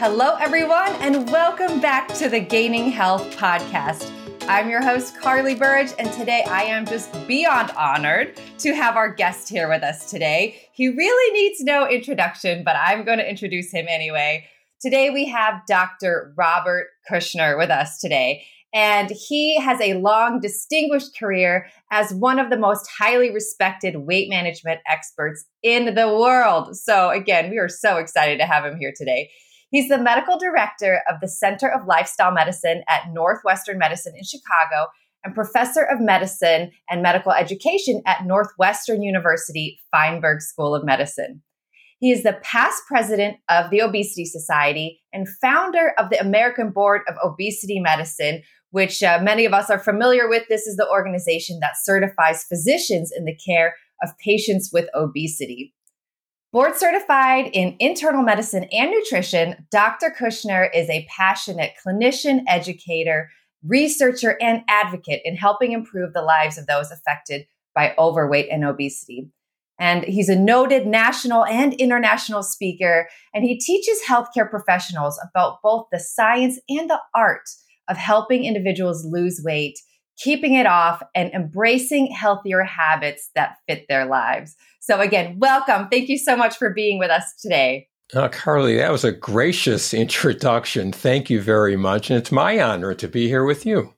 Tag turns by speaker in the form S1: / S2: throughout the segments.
S1: Hello, everyone, and welcome back to the Gaining Health Podcast. I'm your host, Karli Burridge, and today I am just beyond honored to have our guest here with us today. He really needs no introduction, but I'm going to introduce him anyway. Today we have Dr. Robert Kushner with us today. And he has a long, distinguished career as one of the most highly respected weight management experts in the world. So, again, we are so excited to have him here today. He's the medical director of the Center of Lifestyle Medicine at Northwestern Medicine in Chicago and professor of medicine and medical education at Northwestern University Feinberg School of Medicine. He is the past president of the Obesity Society and founder of the American Board of Obesity Medicine, which uh, many of us are familiar with. This is the organization that certifies physicians in the care of patients with obesity. Board certified in internal medicine and nutrition, Dr. Kushner is a passionate clinician, educator, researcher, and advocate in helping improve the lives of those affected by overweight and obesity. And he's a noted national and international speaker, and he teaches healthcare professionals about both the science and the art of helping individuals lose weight, keeping it off, and embracing healthier habits that fit their lives. So, again, welcome. Thank you so much for being with us today.
S2: Uh, Karli, that was a gracious introduction. Thank you very much. And it's my honor to be here with you.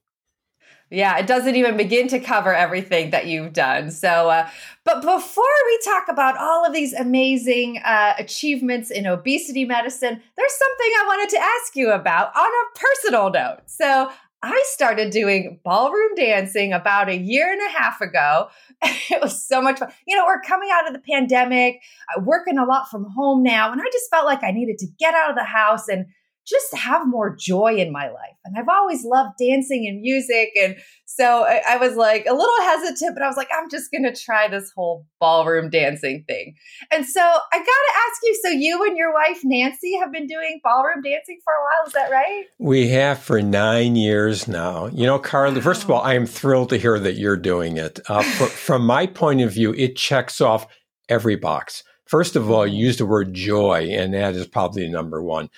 S1: Yeah, it doesn't even begin to cover everything that you've done. So, uh, but before we talk about all of these amazing uh, achievements in obesity medicine, there's something I wanted to ask you about on a personal note. So, I started doing ballroom dancing about a year and a half ago. It was so much fun. You know, we're coming out of the pandemic, working a lot from home now, and I just felt like I needed to get out of the house and just have more joy in my life. And I've always loved dancing and music. And so I, I was like a little hesitant, but I was like, I'm just going to try this whole ballroom dancing thing. And so I got to ask you so you and your wife, Nancy, have been doing ballroom dancing for a while. Is that right?
S2: We have for nine years now. You know, Karli, wow. first of all, I am thrilled to hear that you're doing it. Uh, for, from my point of view, it checks off every box. First of all, you use the word joy, and that is probably number one.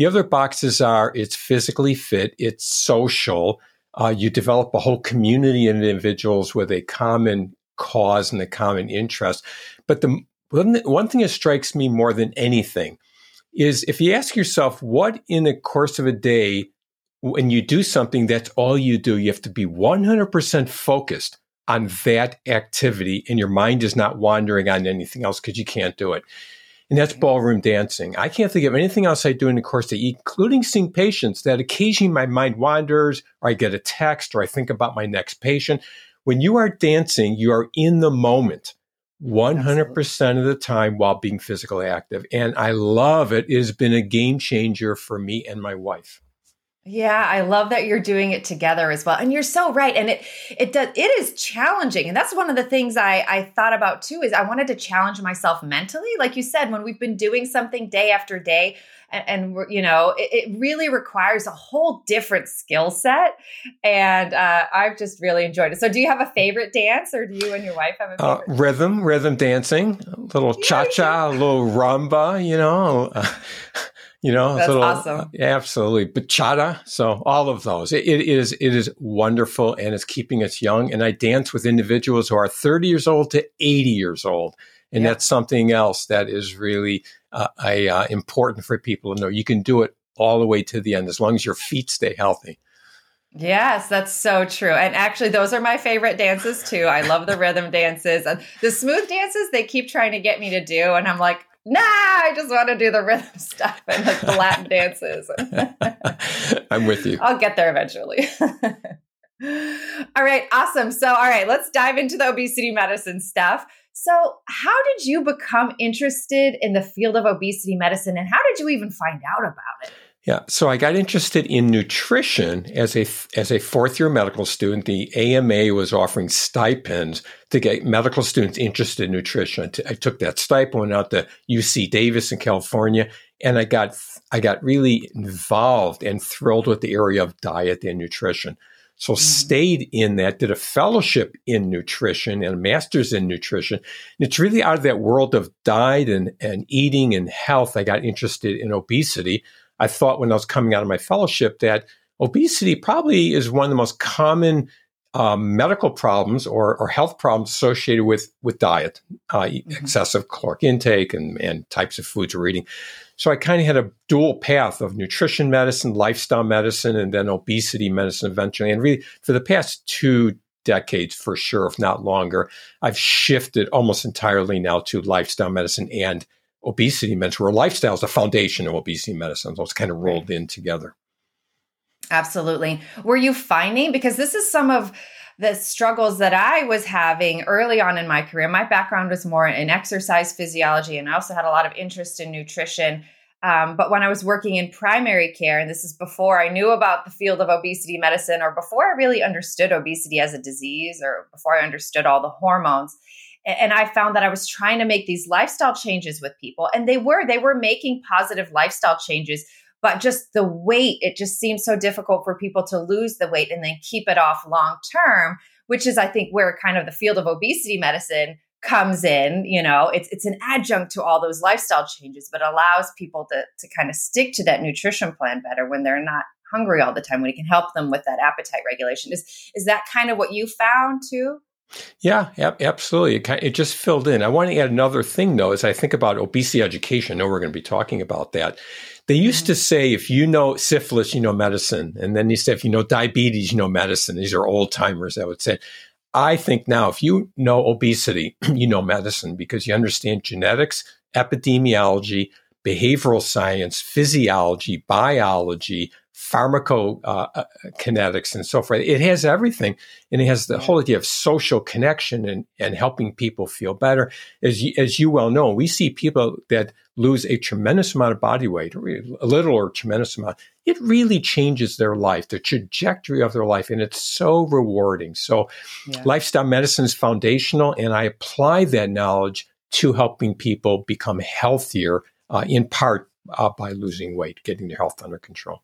S2: The other boxes are it's physically fit, it's social. Uh, you develop a whole community of individuals with a common cause and a common interest. But the one, thing that strikes me more than anything is if you ask yourself, what in the course of a day, when you do something, that's all you do, you have to be 100% focused on that activity and your mind is not wandering on anything else because you can't do it and that's ballroom dancing. I can't think of anything else I do in the course of including seeing patients that occasionally my mind wanders or I get a text or I think about my next patient. When you are dancing, you are in the moment 100% Absolutely. of the time while being physically active. And I love it. It has been a game changer for me and my wife.
S1: Yeah, I love that you're doing it together as well. And you're so right. And it it does it is challenging. And that's one of the things I I thought about too is I wanted to challenge myself mentally. Like you said, when we've been doing something day after day and, and we're, you know, it, it, really requires a whole different skill set. And uh, I've just really enjoyed it. So do you have a favorite dance or do you and your wife have a uh,
S2: rhythm, rhythm dancing, a little cha-cha, a little rumba, you know. You know,
S1: that's little, awesome.
S2: Absolutely, bachata. So all of those. It, it is it is wonderful, and it's keeping us young. And I dance with individuals who are 30 years old to 80 years old, and that's something else that is really uh, a, uh, important for people to know. You can do it all the way to the end as long as your feet stay healthy.
S1: Yes, that's so true. And actually, those are my favorite dances too. I love the rhythm dances and the smooth dances. They keep trying to get me to do, and I'm like, nah, I just want to do the rhythm stuff and like the Latin dances.
S2: I'm with you.
S1: I'll get there eventually. all right, awesome. So, all right, let's dive into the obesity medicine stuff. So, how did you become interested in the field of obesity medicine and how did you even find out about it?
S2: Yeah, so I got interested in nutrition as a as a fourth year medical student. The AMA was offering stipends to get medical students interested in nutrition. I took that stipend, went out to UC Davis in California, and I got I got really involved and thrilled with the area of diet and nutrition. So mm-hmm. stayed in that, did a fellowship in nutrition and a master's in nutrition. And it's really out of that world of diet and, and eating and health. I got interested in obesity. I thought when I was coming out of my fellowship that obesity probably is one of the most common um, medical problems or, or, health problems associated with with diet, uh, mm-hmm. excessive caloric intake, and, and types of foods we're eating. So I kind of had a dual path of nutrition medicine, lifestyle medicine, and then obesity medicine eventually. And really, for the past two decades, for sure, if not longer, I've shifted almost entirely now to lifestyle medicine and obesity medicine, where lifestyle is the foundation of obesity medicine. So it's kind of rolled in together.
S1: Absolutely. Were you finding, because this is some of the struggles that I was having early on in my career. My background was more in exercise physiology, and I also had a lot of interest in nutrition. Um, but when I was working in primary care, and this is before I knew about the field of obesity medicine, or before I really understood obesity as a disease, or before I understood all the hormones, and I found that I was trying to make these lifestyle changes with people, and they were they were making positive lifestyle changes but just the weight, it just seems so difficult for people to lose the weight and then keep it off long term, which is, I think, where kind of the field of obesity medicine comes in. You know, it's it's an adjunct to all those lifestyle changes, but allows people to to kind of stick to that nutrition plan better when they're not hungry all the time when you can help them with that appetite regulation is is that kind of what you found too
S2: yeah, absolutely. It, it just filled in. I want to add another thing, though, as I think about obesity education. I know we're going to be talking about that. They used to mm-hmm. say if you know syphilis, you know medicine. And then they said if you know diabetes, you know medicine. These are old timers, I would say. I think now if you know obesity, you know medicine because you understand genetics, epidemiology, behavioral science, physiology, biology, pharmacokinetics, uh, and so forth. It has everything. And it has the whole idea of social connection and, and helping people feel better. As you, as you well know, we see people that lose a tremendous amount of body weight, a little or tremendous amount, it really changes their life, the trajectory of their life, and it's so rewarding. So, yeah. lifestyle medicine is foundational, and I apply that knowledge to helping people become healthier, uh, in part uh, by losing weight, getting their health under control.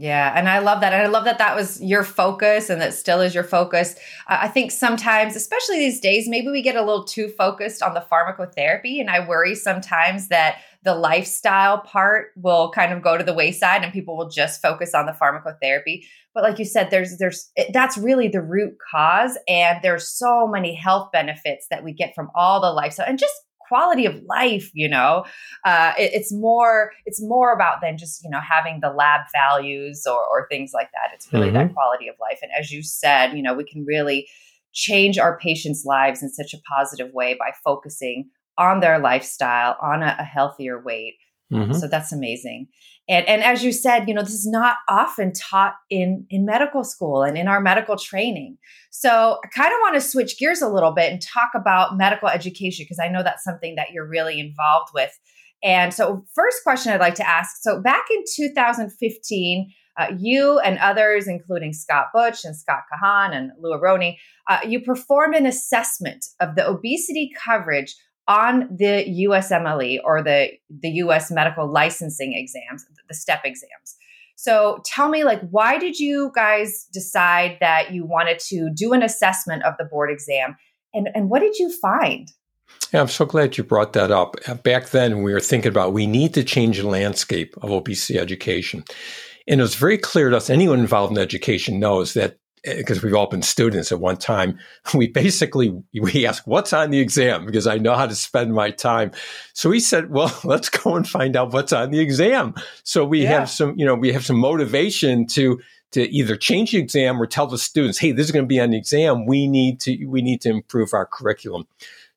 S1: Yeah, and I love that. And I love that that was your focus and that still is your focus. I think sometimes, especially these days, maybe we get a little too focused on the pharmacotherapy. And I worry sometimes that the lifestyle part will kind of go to the wayside and people will just focus on the pharmacotherapy. But like you said, there's, there's, that's really the root cause. And there's so many health benefits that we get from all the lifestyle and just quality of life you know? Uh, it, it's more it's more about than just you know having the lab values or, or things like that. It's really mm-hmm. that quality of life. And as you said you know we can really change our patients lives in such a positive way by focusing on their lifestyle on a, a healthier weight. Mm-hmm. so that's amazing and, and as you said, you know, this is not often taught in, in medical school and in our medical training. So I kind of want to switch gears a little bit and talk about medical education because I know that's something that you're really involved with. And so, first question I'd like to ask so, back in 2015, uh, you and others, including Scott Butsch and Scott Kahan and Lou Aronne, uh, you performed an assessment of the obesity coverage on the USMLE or the the US medical licensing exams, the STEP exams. So tell me like why did you guys decide that you wanted to do an assessment of the board exam and and what did you find?
S2: Yeah, I'm so glad you brought that up. Uh, back then, we were thinking about we need to change the landscape of obesity education. And it was very clear to us, anyone involved in education knows that because we've all been students at one time, we basically we ask what's on the exam because I know how to spend my time. So we said, well, let's go and find out what's on the exam. So we yeah. have some, you know, we have some motivation to to either change the exam or tell the students, hey, this is going to be on the exam. We need to we need to improve our curriculum.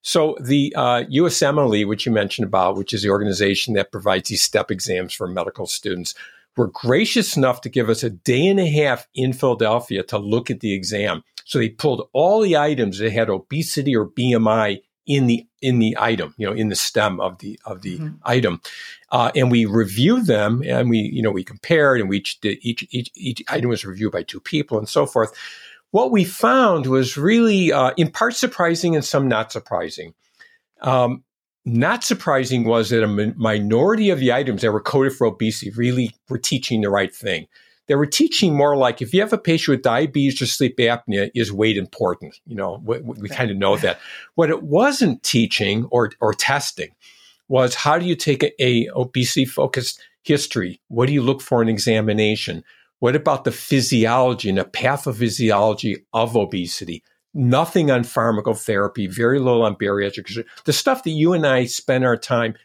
S2: So the uh, USMLE, which you mentioned about, which is the organization that provides these step exams for medical students, were gracious enough to give us a day and a half in Philadelphia to look at the exam. So they pulled all the items that had obesity or BMI in the in the item, you know, in the stem of the of the mm-hmm. item, uh, and we reviewed them, and we you know we compared, and we each did, each each each item was reviewed by two people, and so forth. What we found was really, uh, in part, surprising and some not surprising. Um, not surprising was that a minority of the items that were coded for obesity really were teaching the right thing. They were teaching more like if you have a patient with diabetes or sleep apnea, is weight important? You know, we, we kind of know that. What it wasn't teaching or, or testing was how do you take a, a obesity focused history? What do you look for in examination? What about the physiology and the pathophysiology of obesity? Nothing on pharmacotherapy, very little on bariatric. The stuff that you and I spend our time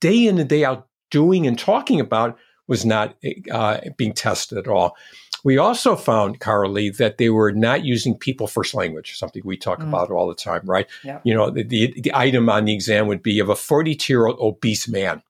S2: day in and day out doing and talking about was not uh, being tested at all. We also found, Karli, that they were not using people first language, something we talk mm. about all the time, right? Yeah. You know, the, the, the, item on the exam would be of a 42 year old obese man.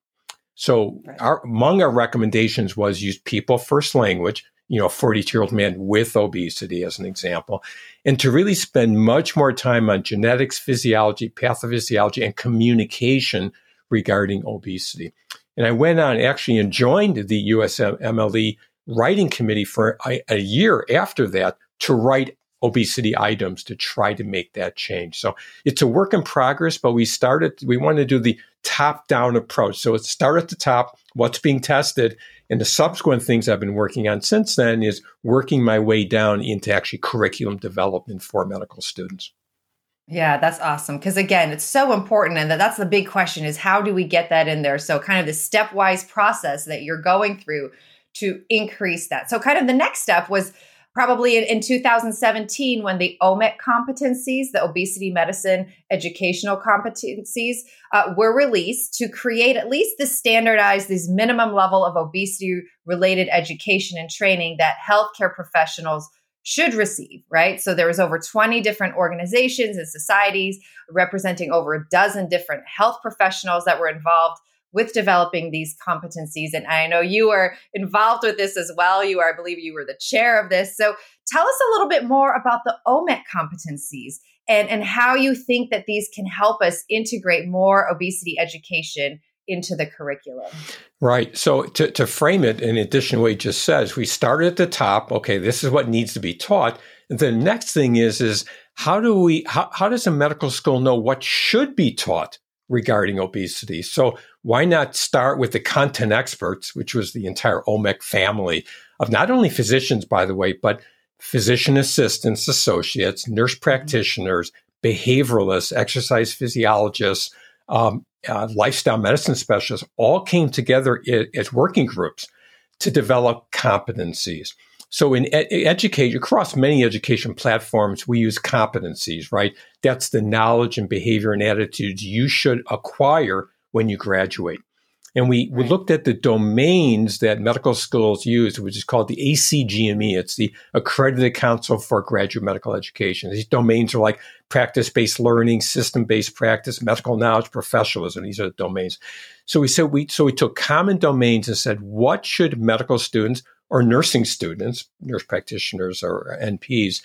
S2: So right. our, among our recommendations was use people first language, you know, a 42 year old man with obesity as an example, and to really spend much more time on genetics, physiology, pathophysiology, and communication regarding obesity. And I went on actually and joined the USMLE writing committee for a, a year after that to write obesity items to try to make that change. So it's a work in progress, but we started, we want to do the top down approach. So it's start at the top, what's being tested. And the subsequent things I've been working on since then is working my way down into actually curriculum development for medical students.
S1: Yeah, that's awesome. Because again, it's so important. And that, that's the big question is how do we get that in there? So kind of the stepwise process that you're going through to increase that. So kind of the next step was probably in, in 2017 when the OMEC competencies, the obesity medicine educational competencies, uh, were released to create at least the standardized, this minimum level of obesity related education and training that healthcare professionals should receive, right? So there was over 20 different organizations and societies representing over a dozen different health professionals that were involved with developing these competencies. And I know you are involved with this as well. You are, I believe you were the chair of this. So tell us a little bit more about the OMEC competencies and, and how you think that these can help us integrate more obesity education into the curriculum.
S2: Right. So to, to frame it, in addition to what you just said, we started at the top. Okay, this is what needs to be taught. The next thing is, is how do we, how, how does a medical school know what should be taught regarding obesity? So why not start with the content experts, which was the entire OMEC family of not only physicians, by the way, but physician assistants, associates, nurse mm-hmm. practitioners, behavioralists, exercise physiologists, um, uh, lifestyle medicine specialists all came together as working groups to develop competencies. So in ed- education, across many education platforms, we use competencies, right? That's the knowledge and behavior and attitudes you should acquire when you graduate. And we, we looked at the domains that medical schools use, which is called the ACGME. It's the Accredited Council for Graduate Medical Education. These domains are like practice based learning, system based practice, medical knowledge, professionalism. These are the domains. So we said we so we took common domains and said, what should medical students or nursing students, nurse practitioners or NPs,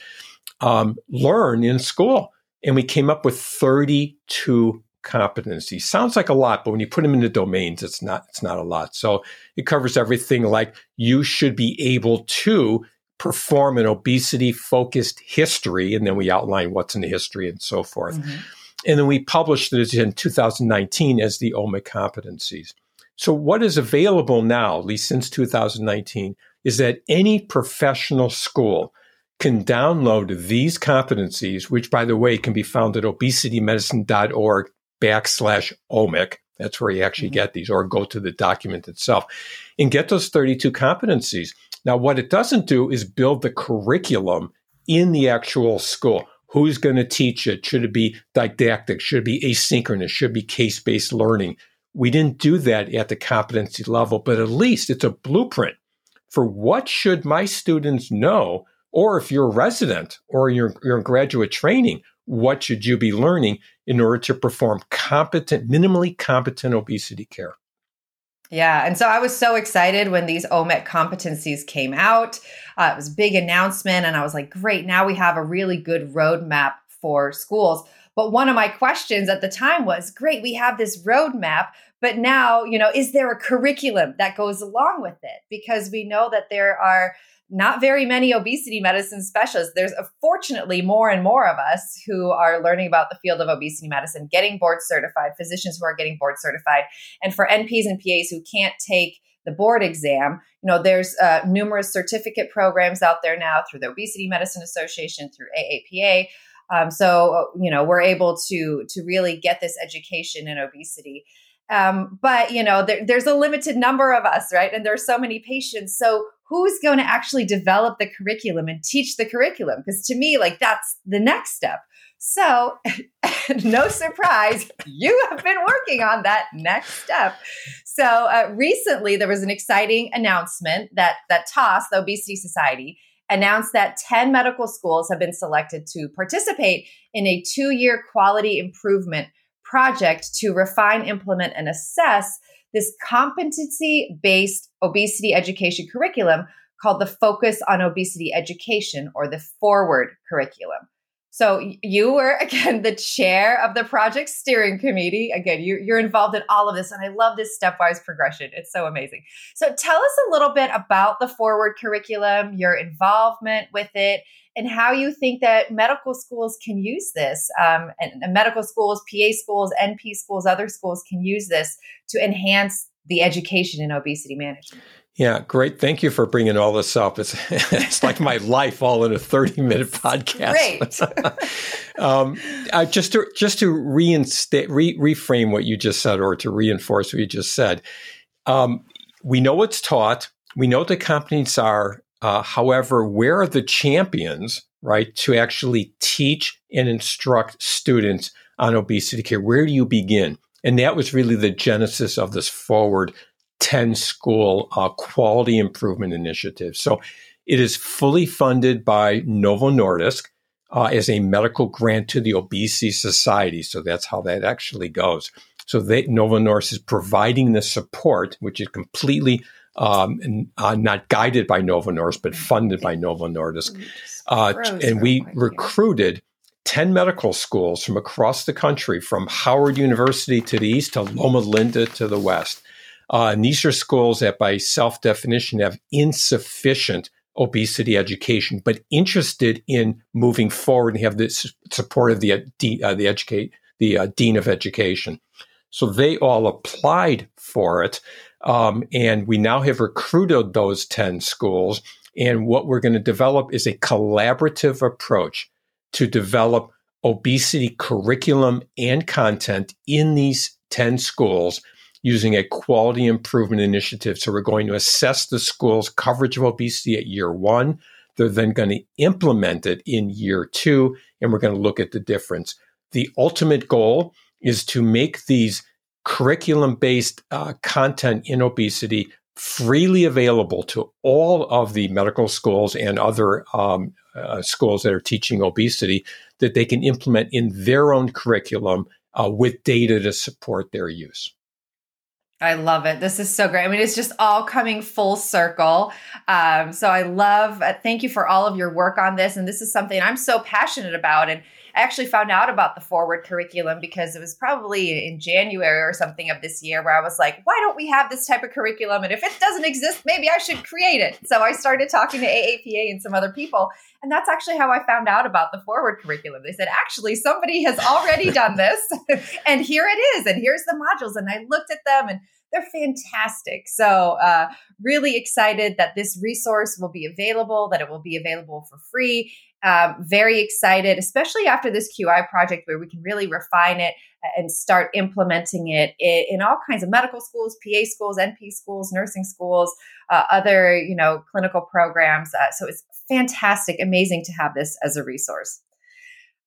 S2: um, learn in school? And we came up with 32 competency. Sounds like a lot, but when you put them into domains, it's not it's not a lot. So it covers everything like you should be able to perform an obesity focused history, and then we outline what's in the history and so forth. Mm-hmm. And then we published it in 2019 as the OMEC competencies. So what is available now, at least since 2019, is that any professional school can download these competencies, which by the way can be found at obesitymedicine.org backslash OMEC. That's where you actually mm-hmm. get these, or go to the document itself and get those 32 competencies. Now, what it doesn't do is build the curriculum in the actual school. Who's going to teach it? Should it be didactic? Should it be asynchronous? Should it be case based learning? We didn't do that at the competency level, but at least it's a blueprint for what should my students know, or if you're a resident or you're, you're in graduate training, what should you be learning in order to perform competent, minimally competent obesity care?
S1: Yeah. And so I was so excited when these OMEC competencies came out. Uh, it was a big announcement. And I was like, great, now we have a really good roadmap for schools. But one of my questions at the time was great, we have this roadmap, but now, you know, is there a curriculum that goes along with it? Because we know that there are not very many obesity medicine specialists. There's uh, fortunately more and more of us who are learning about the field of obesity medicine, getting board certified, physicians who are getting board certified. And for NPs and PAs who can't take the board exam, you know, there's uh, numerous certificate programs out there now through the Obesity Medicine Association, through AAPA. Um, so, uh, you know, we're able to to really get this education in obesity. Um, but you know, there, there's a limited number of us, right? And there's so many patients. So who's going to actually develop the curriculum and teach the curriculum? Because to me, like that's the next step. So, no surprise, you have been working on that next step. So, uh, recently there was an exciting announcement that that TOS, the Obesity Society, announced that 10 medical schools have been selected to participate in a 2-year quality improvement project to refine, implement and assess this competency-based obesity education curriculum called the Focus on Obesity Education or the Forward curriculum. So you were again the chair of the project steering committee. Again, you, you're involved in all of this, and I love this stepwise progression. It's so amazing. So tell us a little bit about the forward curriculum, your involvement with it, and how you think that medical schools can use this, um, and, and medical schools, PA schools, NP schools, other schools can use this to enhance the education in obesity management.
S2: Yeah, great. Thank you for bringing all this up. It's it's like my life all in a thirty minute podcast.
S1: Great.
S2: um, uh, just to just to reinstate, re- reframe what you just said, or to reinforce what you just said. Um, we know what's taught. We know what the companies are. Uh, however, where are the champions, right, to actually teach and instruct students on obesity care? Where do you begin? And that was really the genesis of this forward 10 school uh, quality improvement initiative. So it is fully funded by Novo Nordisk uh, as a medical grant to the Obesity Society. So that's how that actually goes. So they, Novo Nordisk is providing the support, which is completely um, and, uh, not guided by Novo Nordisk, but funded by Novo Nordisk. Uh, and we recruited 10 medical schools from across the country, from Howard University to the east to Loma Linda to the west. Uh, and these are schools that, by self definition, have insufficient obesity education, but interested in moving forward and have the support of the uh, the educate the uh, dean of education. So they all applied for it, um, and we now have recruited those ten schools. And what we're going to develop is a collaborative approach to develop obesity curriculum and content in these 10 schools using a quality improvement initiative. So we're going to assess the school's coverage of obesity at year one. They're then going to implement it in year two, and we're going to look at the difference. The ultimate goal is to make these curriculum based uh, content in obesity freely available to all of the medical schools and other um, uh, schools that are teaching obesity that they can implement in their own curriculum uh, with data to support their use.
S1: I love it. This is so great. I mean, it's just all coming full circle. Um, so I love, uh, thank you for all of your work on this. And this is something I'm so passionate about. And I actually found out about the forward curriculum because it was probably in January or something of this year where I was like, why don't we have this type of curriculum? And if it doesn't exist, maybe I should create it. So I started talking to AAPA and some other people. And that's actually how I found out about the forward curriculum. They said, actually, somebody has already done this, and here it is, and here's the modules. And I looked at them and they're fantastic. So, uh, really excited that this resource will be available, that it will be available for free. Um, very excited, especially after this QI project where we can really refine it and start implementing it in, in all kinds of medical schools, PA schools, NP schools, nursing schools, uh, other you know clinical programs. Uh, so it's fantastic, amazing to have this as a resource.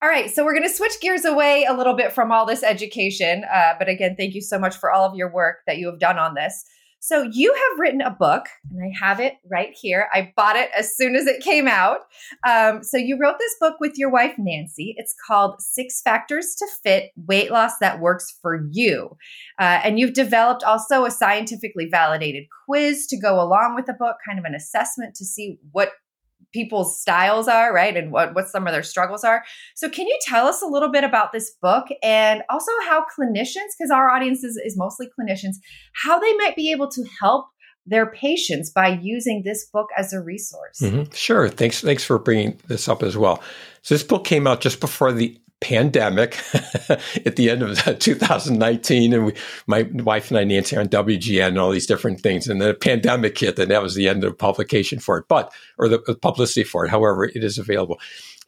S1: All right, so we're going to switch gears away a little bit from all this education. Uh, but again, thank you so much for all of your work that you have done on this. So, you have written a book, and I have it right here. I bought it as soon as it came out. Um, so, you wrote this book with your wife, Nancy. It's called Six Factors to Fit Weight Loss That Works for You. Uh, and you've developed also a scientifically validated quiz to go along with the book, kind of an assessment to see what people's styles are, right? And what, what some of their struggles are. So, can you tell us a little bit about this book and also how clinicians, because our audience is, is mostly clinicians, how they might be able to help their patients by using this book as a resource?
S2: Mm-hmm. Sure. Thanks. Thanks for bringing this up as well. So, this book came out just before the pandemic at the end of 2019 and we, my wife and I Nancy on WGN and all these different things and the pandemic hit and that was the end of publication for it but or the publicity for it however it is available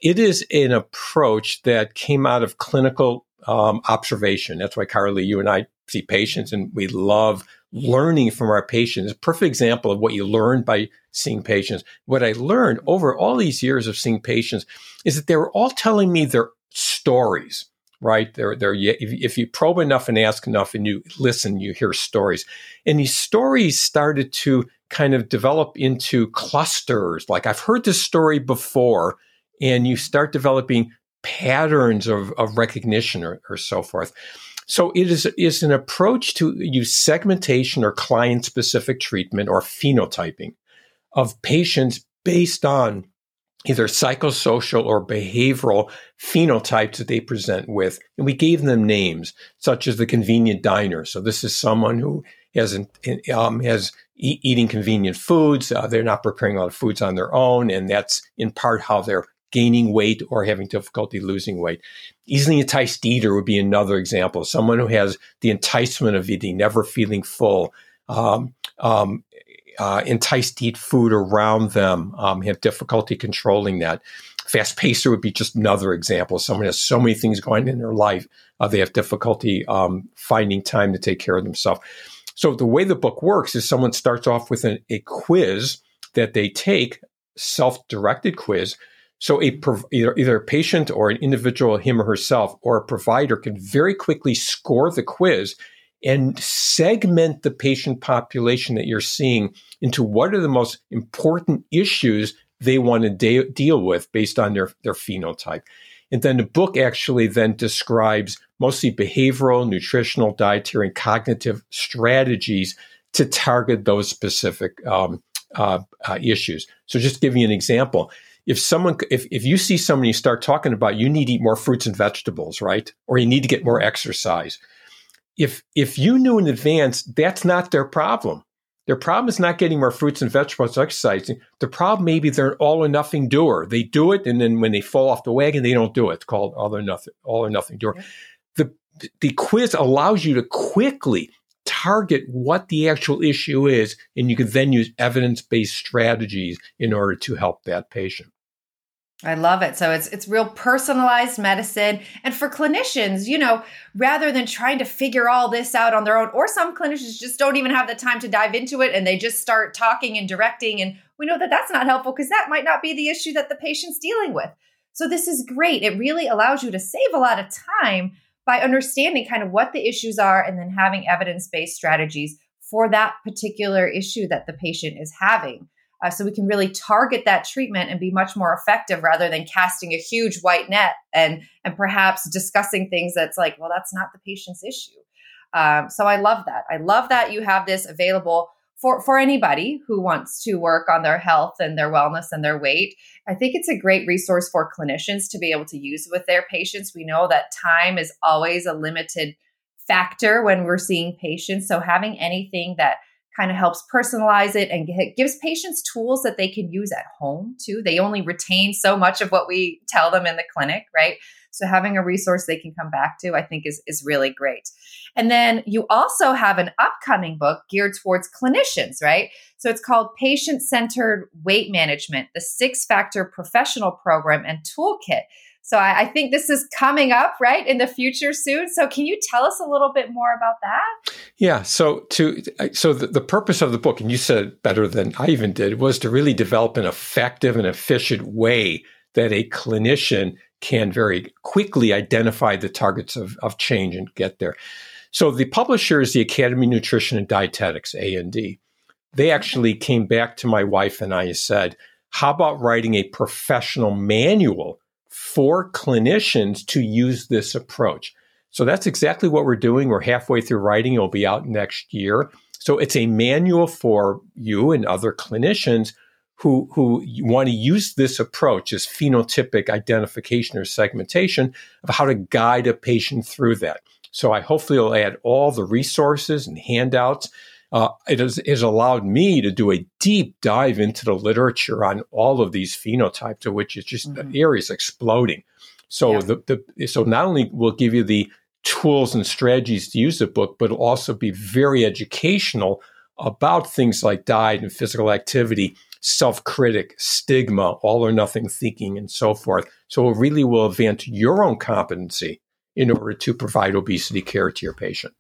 S2: it is an approach that came out of clinical um, observation. That's why, Karli, you and I see patients and we love learning from our patients. A perfect example of what you learn by seeing patients. What I learned over all these years of seeing patients is that they were all telling me their stories right? They're, if you probe enough and ask enough and you listen, you hear stories. And these stories started to kind of develop into clusters. Like I've heard this story before, and you start developing patterns of, of recognition or, or so forth. So it is, is an approach to use segmentation or client specific treatment or phenotyping of patients based on either psychosocial or behavioral phenotypes that they present with. And we gave them names, such as the convenient diner. So this is someone who has, um, has e- eating convenient foods. Uh, they're not preparing a lot of foods on their own. And that's in part how they're gaining weight or having difficulty losing weight. Easily enticed eater would be another example. Someone who has the enticement of eating, never feeling full. Um, um, uh, enticed to eat food around them, um, have difficulty controlling that. Fast pacer would be just another example. Someone has so many things going in their life, uh, they have difficulty um, finding time to take care of themselves. So the way the book works is someone starts off with an, a quiz that they take, self-directed quiz. So a either, either a patient or an individual, him or herself, or a provider can very quickly score the quiz and segment the patient population that you're seeing into what are the most important issues they want to de- deal with based on their, their phenotype. And then the book actually then describes mostly behavioral, nutritional, dietary, and cognitive strategies to target those specific um, uh, uh, issues. So just give you an example. If someone, if, if you see someone you start talking about, you need to eat more fruits and vegetables, right? Or you need to get more exercise. If if you knew in advance that's not their problem. Their problem is not getting more fruits and vegetables exercising. The problem maybe they're an all or nothing doer. They do it and then when they fall off the wagon they don't do it. It's called all or nothing all or nothing doer. Yeah. the the quiz allows you to quickly target what the actual issue is and you can then use evidence-based strategies in order to help that patient
S1: I love it. So it's it's real personalized medicine and for clinicians, you know, rather than trying to figure all this out on their own or some clinicians just don't even have the time to dive into it and they just start talking and directing and we know that that's not helpful because that might not be the issue that the patient's dealing with. So this is great. It really allows you to save a lot of time by understanding kind of what the issues are and then having evidence-based strategies for that particular issue that the patient is having uh, so we can really target that treatment and be much more effective rather than casting a huge white net and and perhaps discussing things that's like well that's not the patient's issue. Um, so i love that. I love that you have this available for for anybody who wants to work on their health and their wellness and their weight. I think it's a great resource for clinicians to be able to use with their patients. We know that time is always a limited factor when we're seeing patients. So having anything that kind of helps personalize it and gives patients tools that they can use at home too. They only retain so much of what we tell them in the clinic, right? So having a resource they can come back to, I think is, is really great. And then you also have an upcoming book geared towards clinicians, right? So it's called Patient Centered Weight Management, the six factor professional program and toolkit. So I, I, think this is coming up right in the future soon. So can you tell us a little bit more about that?
S2: Yeah. So to so the, the purpose of the book, and you said better than I even did, was to really develop an effective and efficient way that a clinician can very quickly identify the targets of, of change and get there. So the publisher is the Academy of Nutrition and Dietetics, A and D. They actually came back to my wife and I and said, "How about writing a professional manual?" For clinicians to use this approach. So that's exactly what we're doing. We're halfway through writing. It'll be out next year. So it's a manual for you and other clinicians who, who want to use this approach, as phenotypic identification or segmentation of how to guide a patient through that. So I hopefully will add all the resources and handouts uh, it has, has, allowed me to do a deep dive into the literature on all of these phenotypes, of which is just mm-hmm. the area is exploding. So yeah. the, the so not only will give you the tools and strategies to use the book, but it'll also be very educational about things like diet and physical activity, self-critic, stigma, all or nothing thinking, and so forth. So it really will advance your own competency in order to provide obesity care to your patient.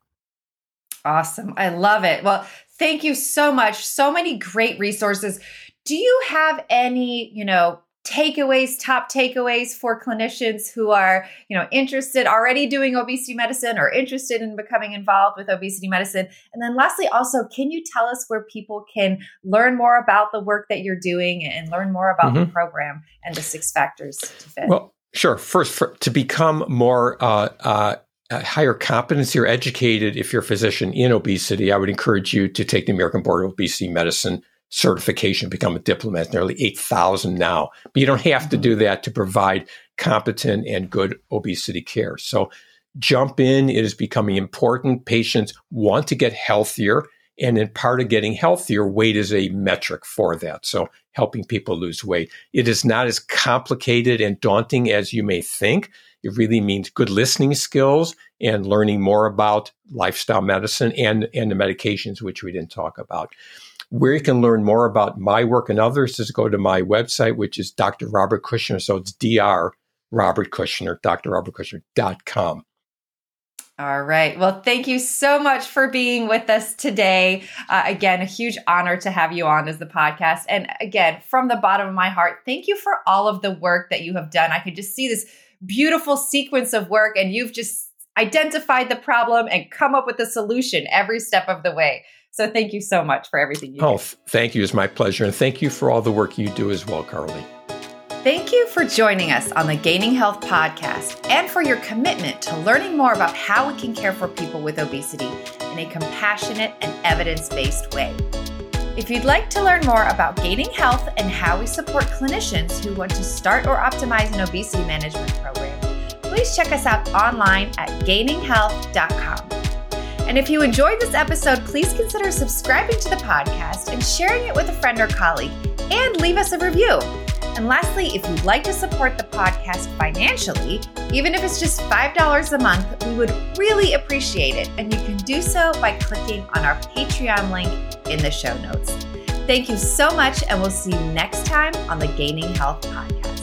S1: Awesome. I love it. Well, thank you so much. So many great resources. Do you have any, you know, takeaways, top takeaways for clinicians who are, you know, interested already doing obesity medicine or interested in becoming involved with obesity medicine? And then lastly, also, can you tell us where people can learn more about the work that you're doing and learn more about mm-hmm. the program and the six factors to fit?
S2: Well, sure. First, for, to become more uh, uh, higher competency or educated if you're a physician in obesity, I would encourage you to take the American Board of Obesity Medicine certification, become a diplomate, nearly 8,000 now. But you don't have to mm-hmm. do that to provide competent and good obesity care. So jump in. It is becoming important. Patients want to get healthier. And in part of getting healthier, weight is a metric for that. So helping people lose weight. It is not as complicated and daunting as you may think. It really means good listening skills and learning more about lifestyle medicine and, and the medications, which we didn't talk about. Where you can learn more about my work and others is go to my website, which is Dr. Robert Kushner. So it's Dr. Robert Kushner, drrobertkushner.com.
S1: All right. Well, thank you so much for being with us today. Uh, again, a huge honor to have you on as the podcast. And again, from the bottom of my heart, thank you for all of the work that you have done. I could just see this beautiful sequence of work, and you've just identified the problem and come up with a solution every step of the way. So thank you so much for everything you
S2: oh,
S1: do.
S2: Oh, thank you. It's my pleasure. And thank you for all the work you do as well, Karli.
S1: Thank you for joining us on the Gaining Health podcast and for your commitment to learning more about how we can care for people with obesity in a compassionate and evidence based way. If you'd like to learn more about gaining health and how we support clinicians who want to start or optimize an obesity management program, please check us out online at gaininghealth.com. And if you enjoyed this episode, please consider subscribing to the podcast and sharing it with a friend or colleague, and leave us a review. And lastly, if you'd like to support the podcast financially, even if it's just $5 a month, we would really appreciate it. And you can do so by clicking on our Patreon link in the show notes. Thank you so much, and we'll see you next time on the Gaining Health Podcast.